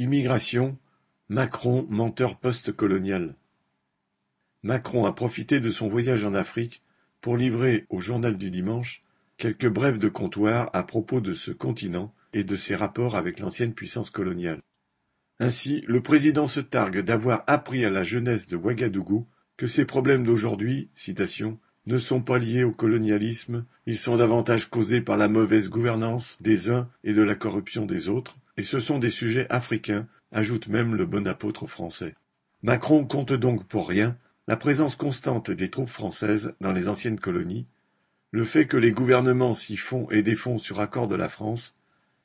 Immigration, Macron menteur post-colonial. Macron a profité de son voyage en Afrique pour livrer au Journal du Dimanche quelques brèves de comptoir à propos de ce continent et de ses rapports avec l'ancienne puissance coloniale. Ainsi, le président se targue d'avoir appris à la jeunesse de Ouagadougou que ses problèmes d'aujourd'hui, citation, ne sont pas liés au colonialisme, ils sont davantage causés par la mauvaise gouvernance des uns et de la corruption des autres, et ce sont des sujets africains, ajoute même le bon apôtre français. Macron compte donc pour rien la présence constante des troupes françaises dans les anciennes colonies, le fait que les gouvernements s'y font et défont sur accord de la France,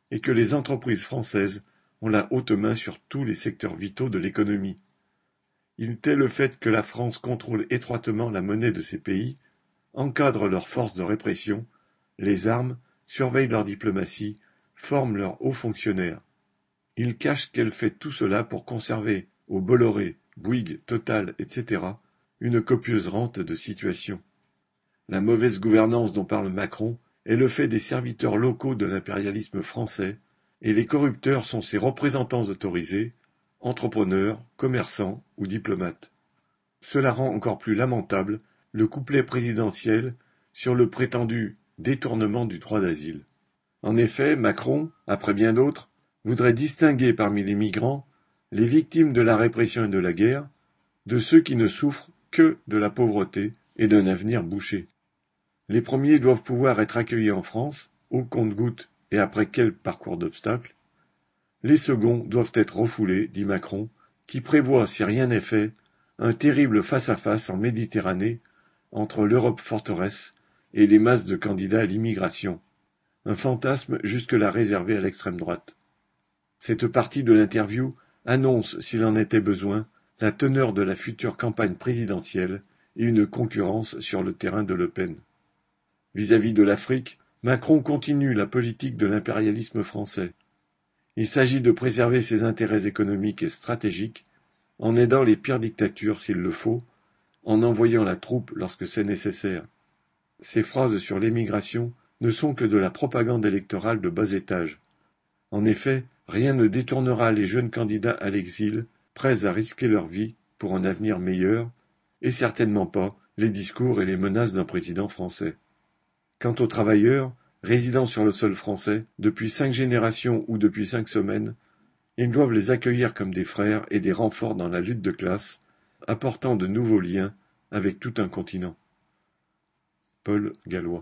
et que les entreprises françaises ont la haute main sur tous les secteurs vitaux de l'économie. Il est le fait que la France contrôle étroitement la monnaie de ces pays, encadre leurs forces de répression, les armes, surveille leur diplomatie, forme leurs hauts fonctionnaires. Il cache qu'elle fait tout cela pour conserver au Bolloré, Bouygues, Total, etc. une copieuse rente de situation. La mauvaise gouvernance dont parle Macron est le fait des serviteurs locaux de l'impérialisme français, et les corrupteurs sont ses représentants autorisés, entrepreneurs, commerçants ou diplomates. Cela rend encore plus lamentable le couplet présidentiel sur le prétendu détournement du droit d'asile. En effet, Macron, après bien d'autres, voudrait distinguer parmi les migrants les victimes de la répression et de la guerre de ceux qui ne souffrent que de la pauvreté et d'un avenir bouché. Les premiers doivent pouvoir être accueillis en France, au compte-gouttes et après quel parcours d'obstacles. Les seconds doivent être refoulés, dit Macron, qui prévoit, si rien n'est fait, un terrible face-à-face -face en Méditerranée entre l'Europe forteresse et les masses de candidats à l'immigration un fantasme jusque-là réservé à l'extrême droite. Cette partie de l'interview annonce, s'il en était besoin, la teneur de la future campagne présidentielle et une concurrence sur le terrain de Le Pen. Vis-à-vis de l'Afrique, Macron continue la politique de l'impérialisme français. Il s'agit de préserver ses intérêts économiques et stratégiques en aidant les pires dictatures s'il le faut, en envoyant la troupe lorsque c'est nécessaire. Ses phrases sur l'émigration ne sont que de la propagande électorale de bas étage. En effet, rien ne détournera les jeunes candidats à l'exil, prêts à risquer leur vie pour un avenir meilleur, et certainement pas les discours et les menaces d'un président français. Quant aux travailleurs, résidant sur le sol français, depuis cinq générations ou depuis cinq semaines, ils doivent les accueillir comme des frères et des renforts dans la lutte de classe, apportant de nouveaux liens avec tout un continent. Paul Gallois